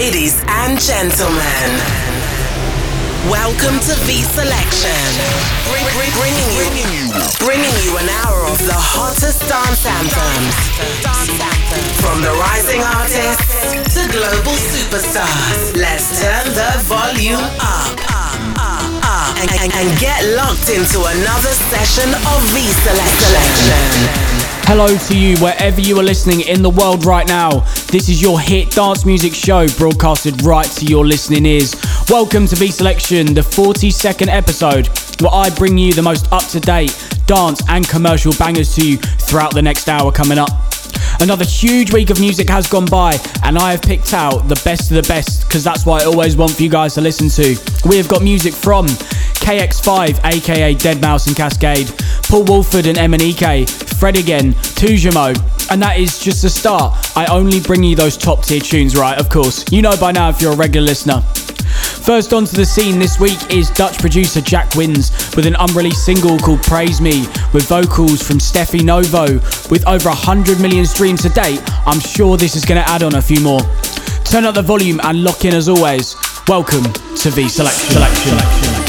Ladies and gentlemen, welcome to V Selection. Bring, bring, bringing, you, bringing you an hour of the hottest dance anthems. From the rising artists to global superstars. Let's turn the volume up. And, and, and get locked into another session of V Selection. Hello to you wherever you are listening in the world right now. This is your hit dance music show broadcasted right to your listening ears. Welcome to V Selection, the 42nd episode, where I bring you the most up to date dance and commercial bangers to you throughout the next hour coming up. Another huge week of music has gone by, and I have picked out the best of the best because that's what I always want for you guys to listen to. We have got music from KX5, aka Deadmau5 and Kaskade, Paul Woolford and MNEK, Fred again, Tujamo, and that is just the start. I only bring you those top tier tunes, right? Of course. You know by now if you're a regular listener. First onto the scene this week is Dutch producer Jack Wins with an unreleased single called Praise Me with vocals from Steffi Novo. With over 100 million streams to date, I'm sure this is going to add on a few more. Turn up the volume and lock in as always. Welcome to V Selection. Selection.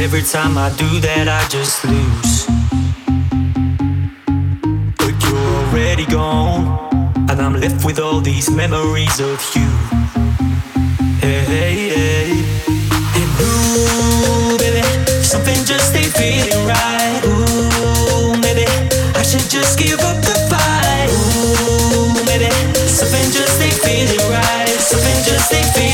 every time I do that, I just lose. But you're already gone, and I'm left with all these memories of you. Hey, hey, hey. And ooh, baby, something just ain't feeling right. Ooh, maybe I should just give up the fight. Ooh, maybe something just ain't feeling right. Something just ain't feeling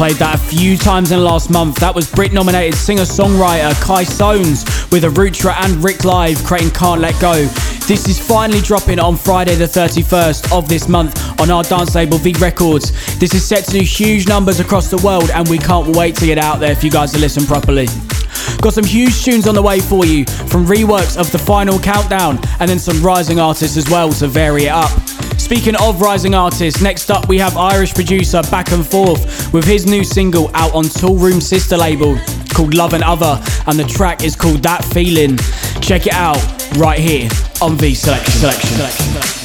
played that a few times in the last month. That was Brit nominated singer songwriter Kai Soanes with Arutra and Rick Live creating Can't Let Go. This is finally dropping on Friday, the 31st of this month on our dance label V Records. This is set to do huge numbers across the world, and we can't wait to get out there for you guys to listen properly. Got some huge tunes on the way for you from reworks of the final countdown and then some rising artists as well to vary it up. Speaking of rising artists, next up we have Irish producer Back and Forth with his new single out on Toolroom sister label called Love and Other, and the track is called That Feeling. Check it out right here on V Selection. Selection. Selection.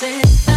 dancing.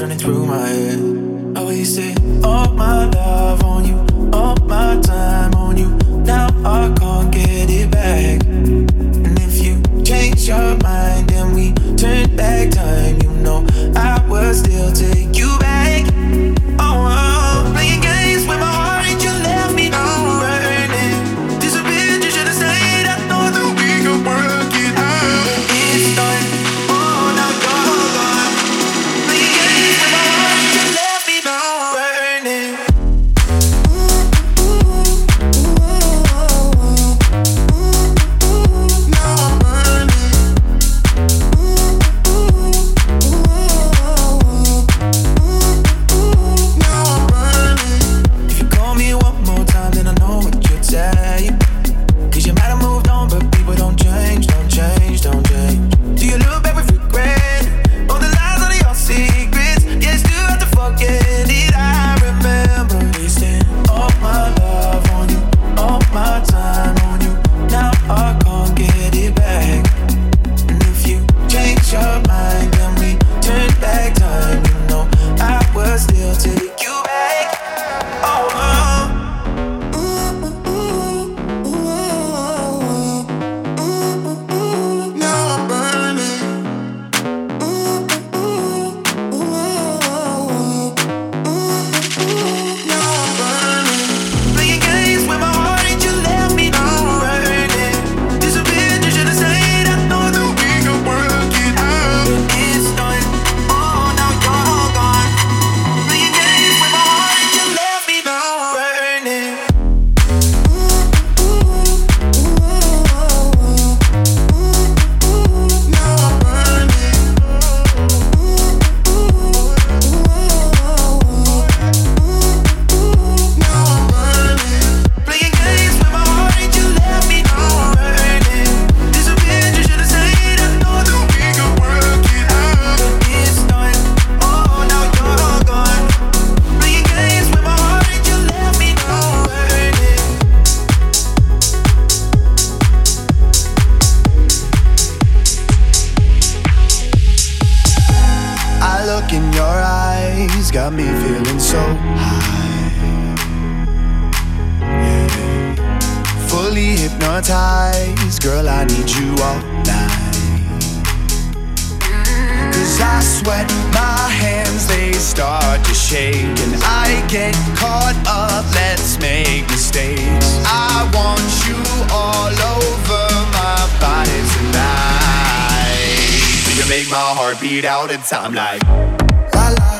running through. shade and I get caught up. Let's make mistakes. I want you all over my body tonight. So you make my heart beat out in time like la la.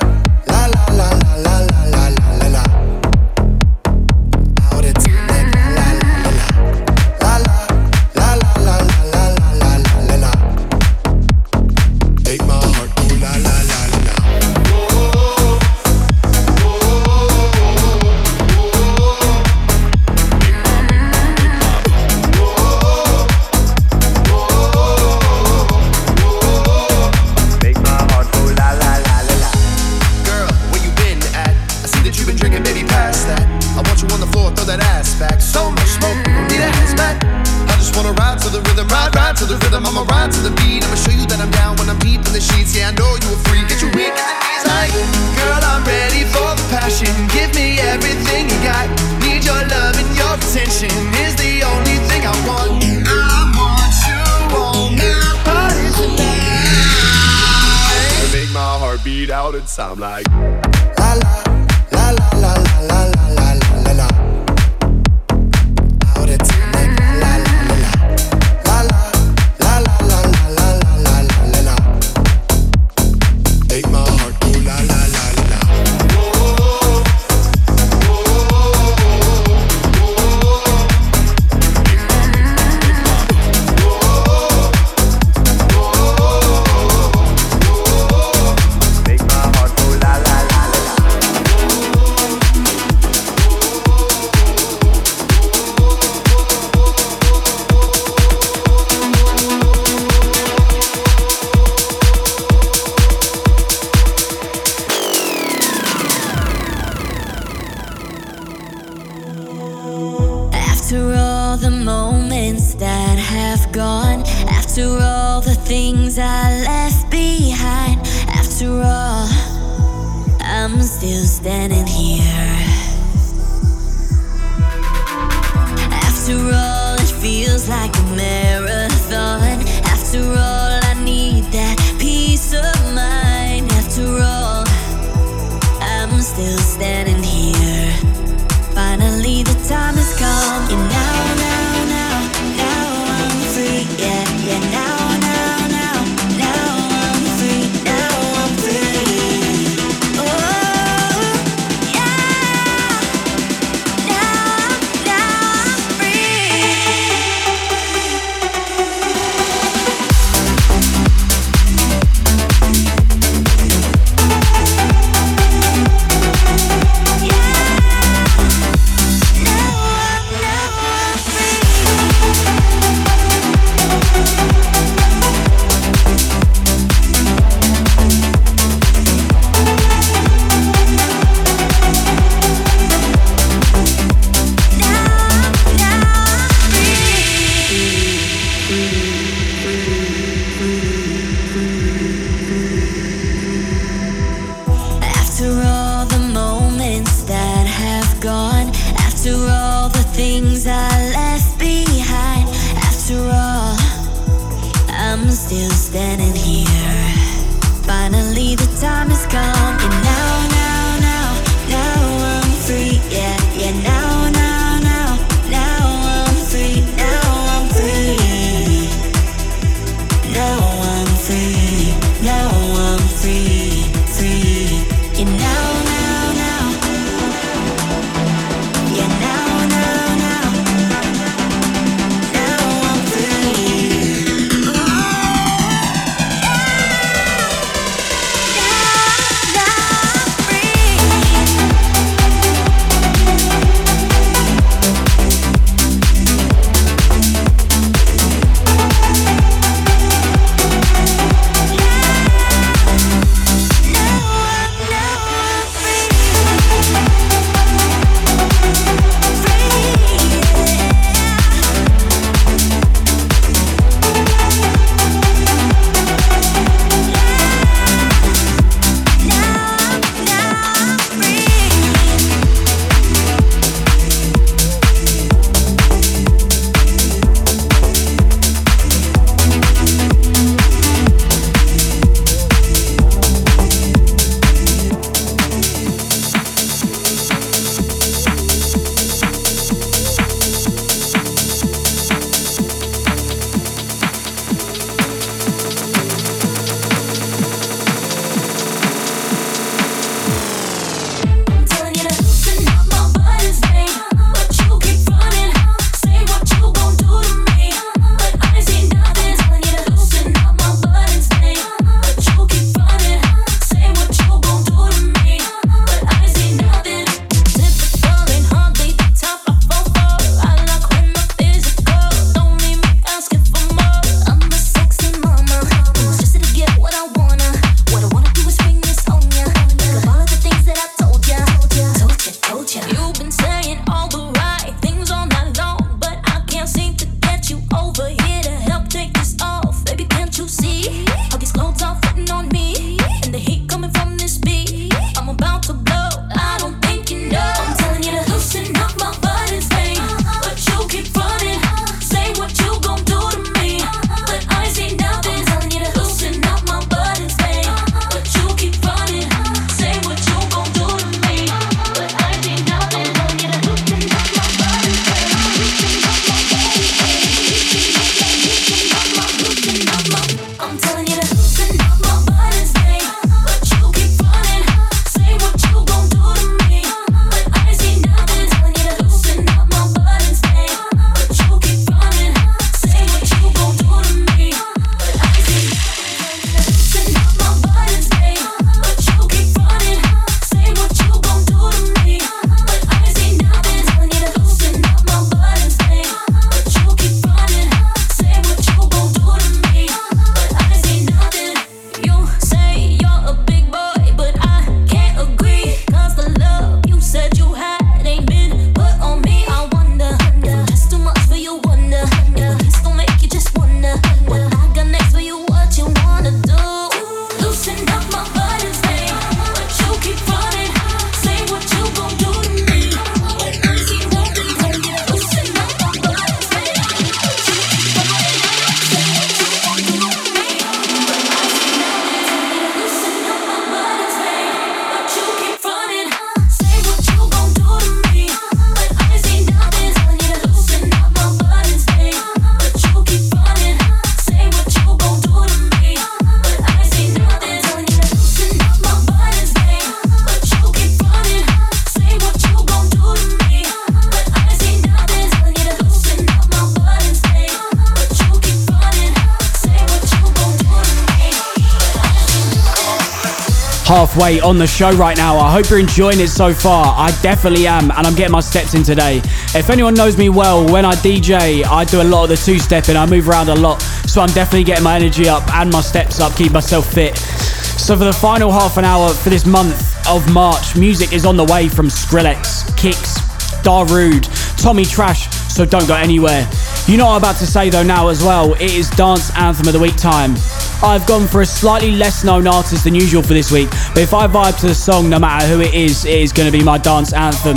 Halfway on the show right now. I hope you're enjoying it so far. I definitely am, and I'm getting my steps in today. If anyone knows me well, when I DJ, I do a lot of the two stepping, I move around a lot, so I'm definitely getting my energy up and my steps up, keep myself fit. So, for the final half an hour for this month of March, music is on the way from Skrillex, Kicks, Darude, Tommy Trash, so don't go anywhere. You know what I'm about to say though now as well, it is Dance Anthem of the Week time. I've gone for a slightly less known artist than usual for this week, but if I vibe to the song, no matter who it is, it is going to be my dance anthem.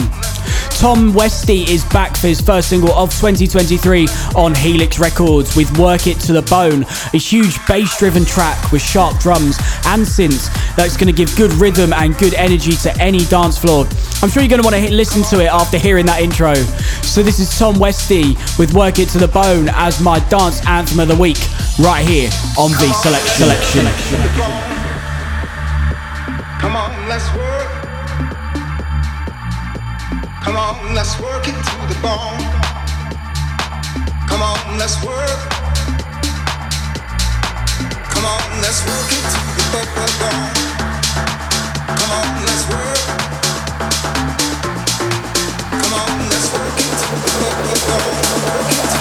Tom Westy is back for his first single of 2023 on Helix Records with Work It to the Bone, a huge bass driven track with sharp drums and synths that's going to give good rhythm and good energy to any dance floor. I'm sure you're going to want to listen to it after hearing that intro. So, this is Tom Westy with Work It to the Bone as my dance anthem of the week right here on the Select Selection. Come on, let's work. Come on, let's work it to the bone. Come on, let's work. Come on, let's work it to the bone. Come on, let's work. Come on, let's work it to the bone.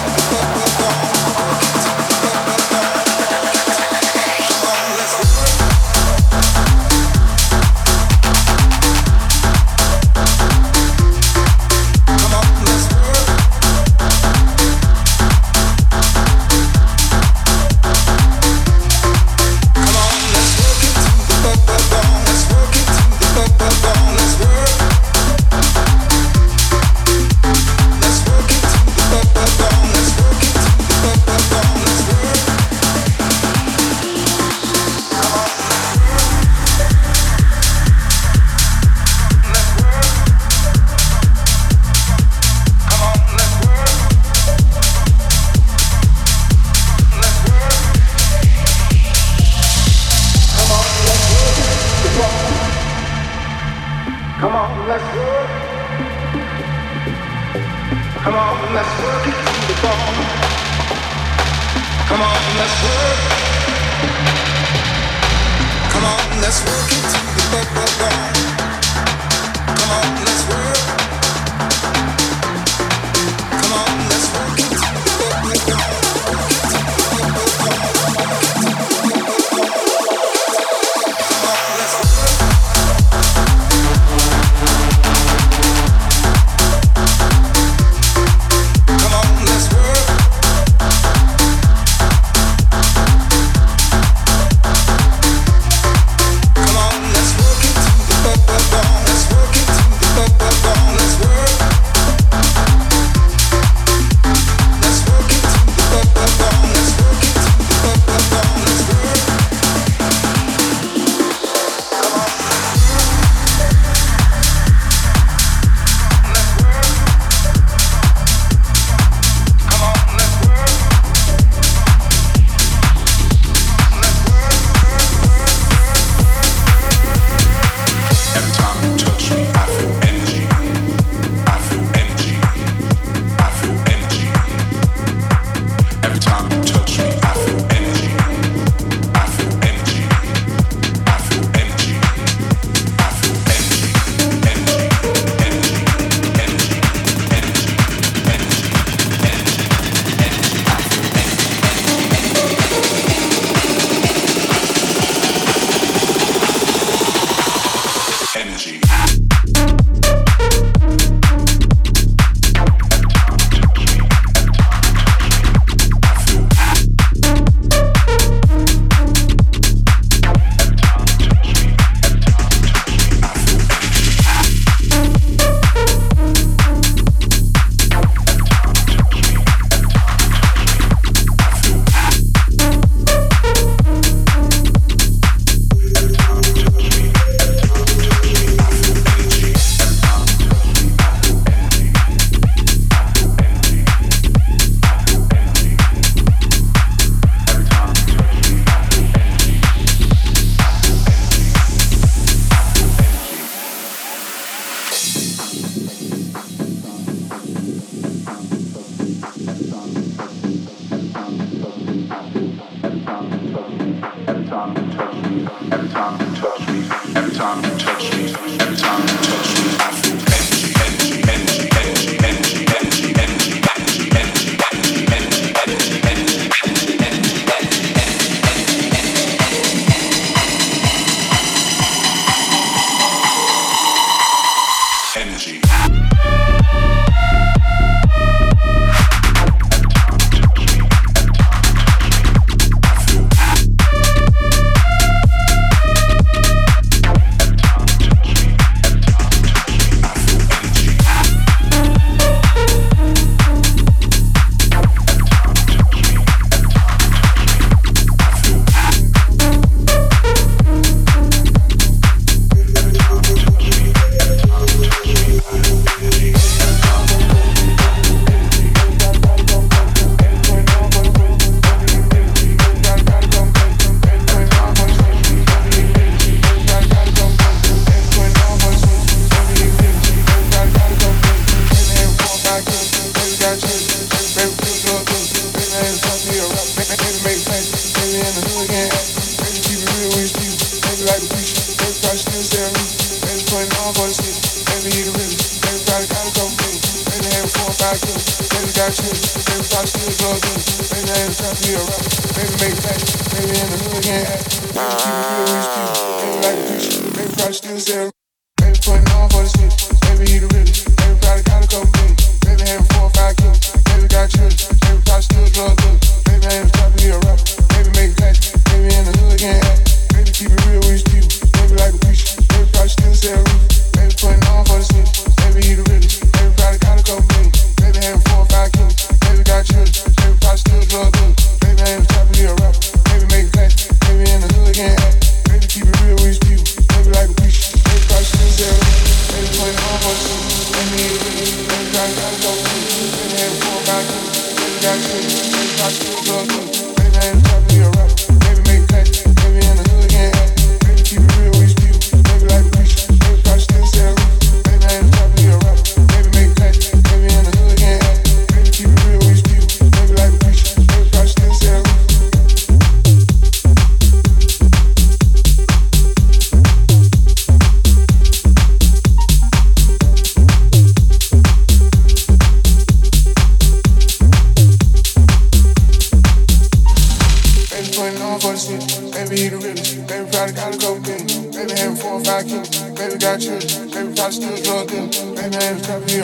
I'm still drunken. Baby, I'm trying to be.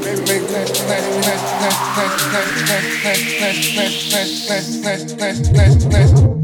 Baby, baby, that, that, that, that, that, that, that, that, that, that, that, that, that, that.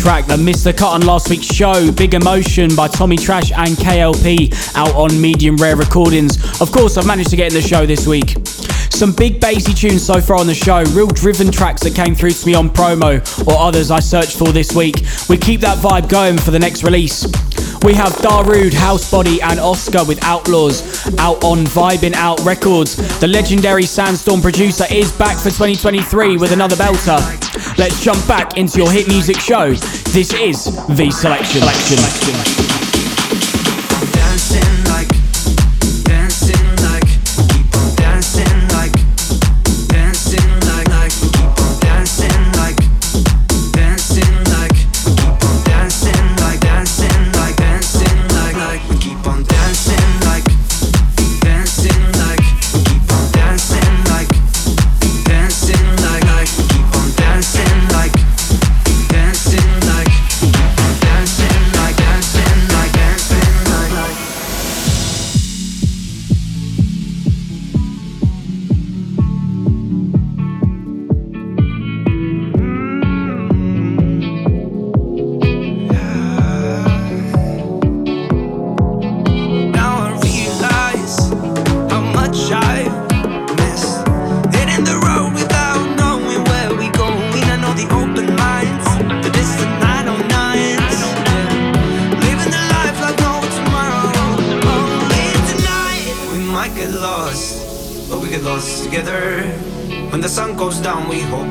track that missed the cut on last week's show, Big Emotion by Tommy Trash and KLP, out on Medium Rare Recordings. Of course, I've managed to get in the show this week. Some big bassy tunes so far on the show, real driven tracks that came through to me on promo or others I searched for this week. We keep that vibe going for the next release. We have Darude, Housebody, and Oscar with Outlaws out on Vibin' Out Records. The legendary Sandstorm producer is back for 2023 with another belter. Let's jump back into your hit music show. This is V Selection. Selection. dancing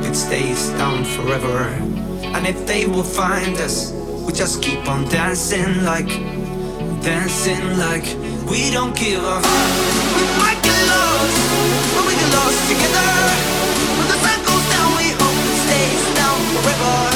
it stays down forever. And if they will find us, we just keep on dancing like dancing like we don't give up. We might get lost, but we get lost together. When the sun goes down, we hope it stays down forever.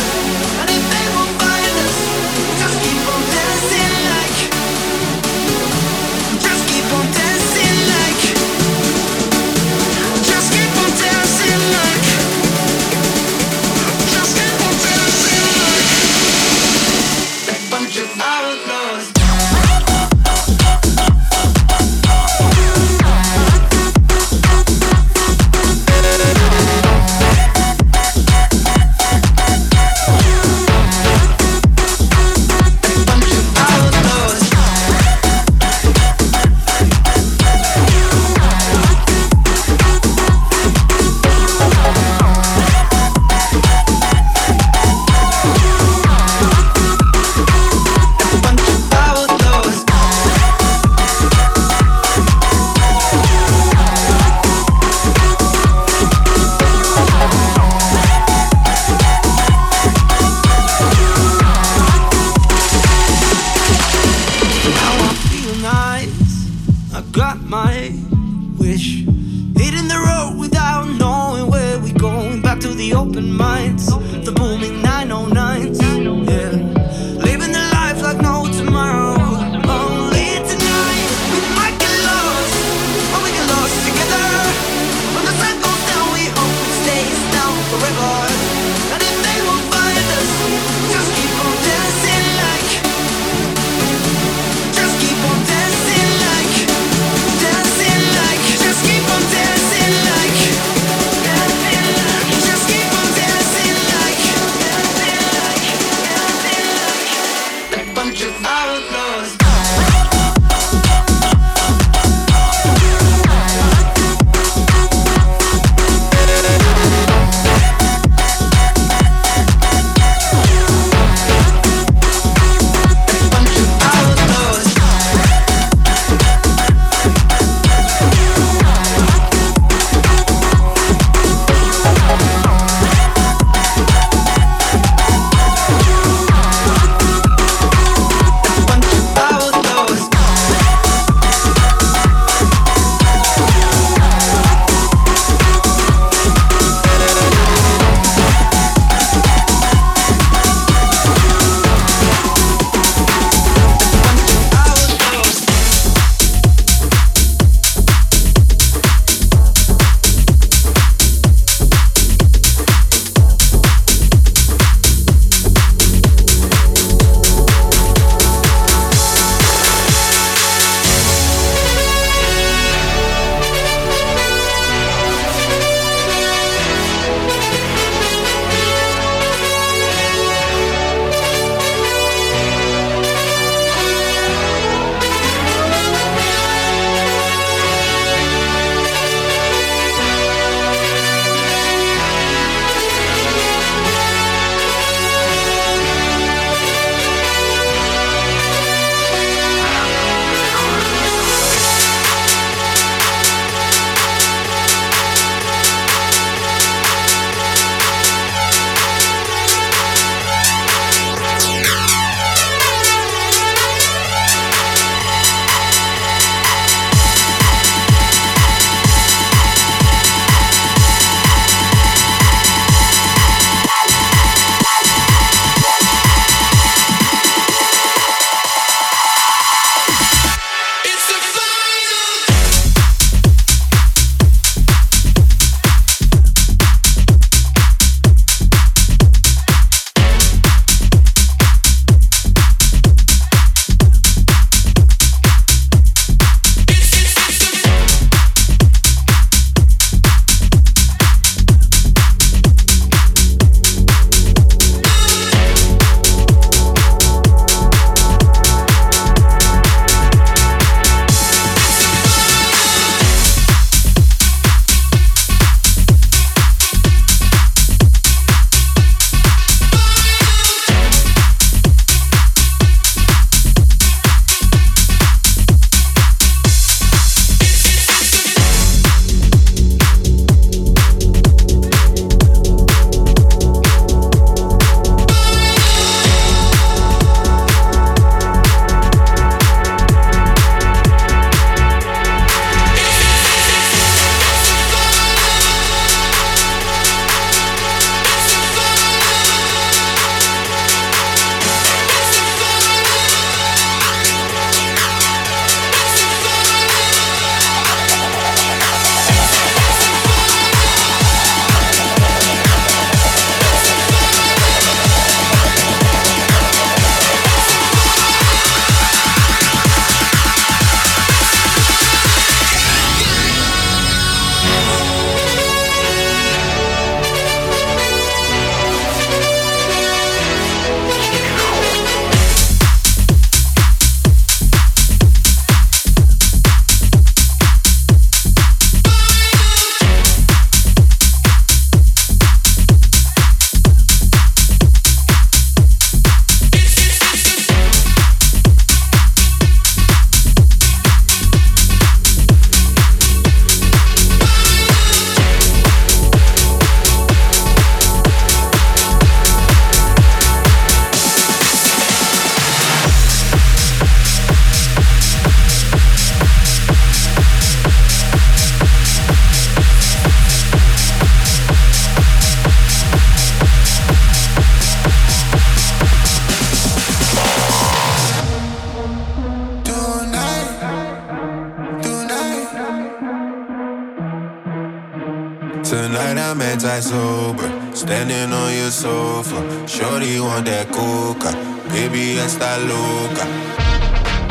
Shorty want that coca, baby esta loca.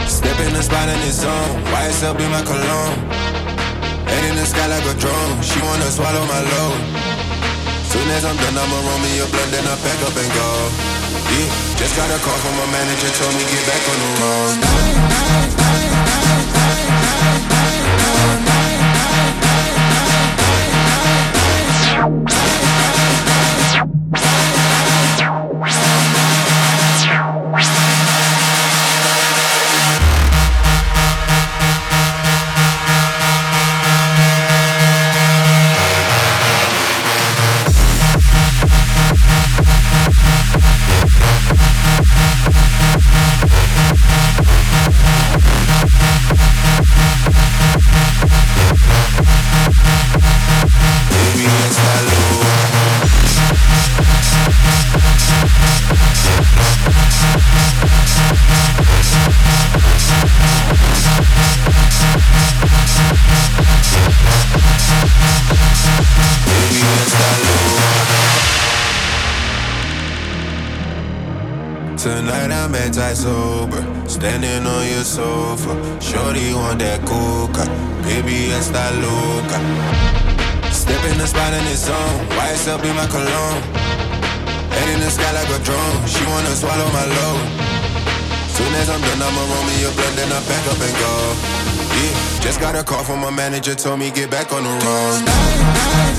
Step in the spot in the zone, YSL my cologne. Head in the sky like a drone, she wanna swallow my load. Soon as I'm done, I'ma roll me a blunt, then I pack up and go. Yeah, just got a call from my manager, told me get back on the road. Tonight I'm anti-sober, standing on your sofa. Shorty want that coca, baby esta loca. Step in the spot in its zone, YSL be my cologne. Head in the sky like a drone, she wanna swallow my load. Soon as I'm done, I'ma roll me a blunt, then I pack up and go. Yeah, just got a call from my manager, told me get back on the road.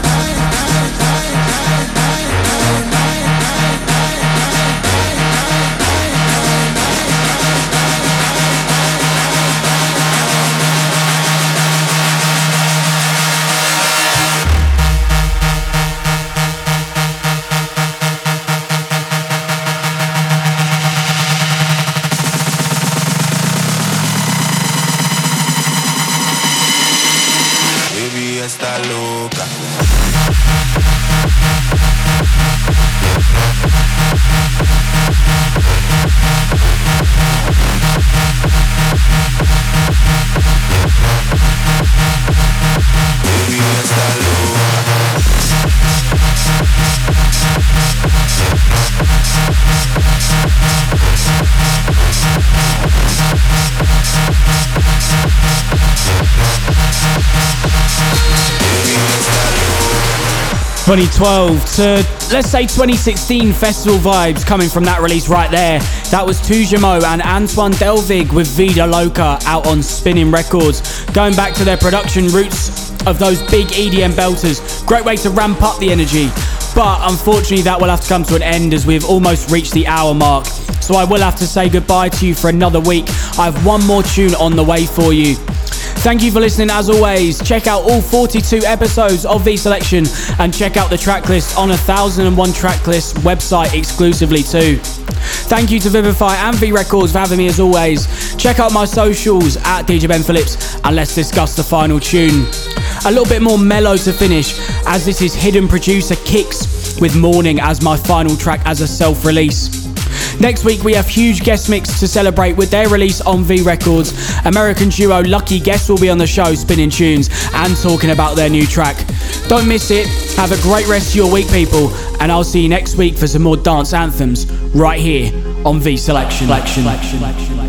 2012 to let's say 2016 festival vibes coming from that release right there. That was Tujamo and Antoine Delvig with Vida Loca out on Spinnin' Records. Going back to their production roots of those big EDM belters. Great way to ramp up the energy. But unfortunately, that will have to come to an end as we've almost reached the hour mark. So I will have to say goodbye to you for another week. I have one more tune on the way for you. Thank you for listening as always. Check out all 42 episodes of V Selection and check out the track list on a 1001 Tracklist website exclusively too. Thank you to Vivifier and V Records for having me as always. Check out my socials at DJ Ben Phillips and let's discuss the final tune. A little bit more mellow to finish as this is hidden producer Kicks with Morning as my final track as a self release. Next week, we have huge guest mix to celebrate with their release on V Records. American duo Lucky Guest will be on the show spinning tunes and talking about their new track. Don't miss it. Have a great rest of your week, people, and I'll see you next week for some more dance anthems right here on V Selection. Selection. We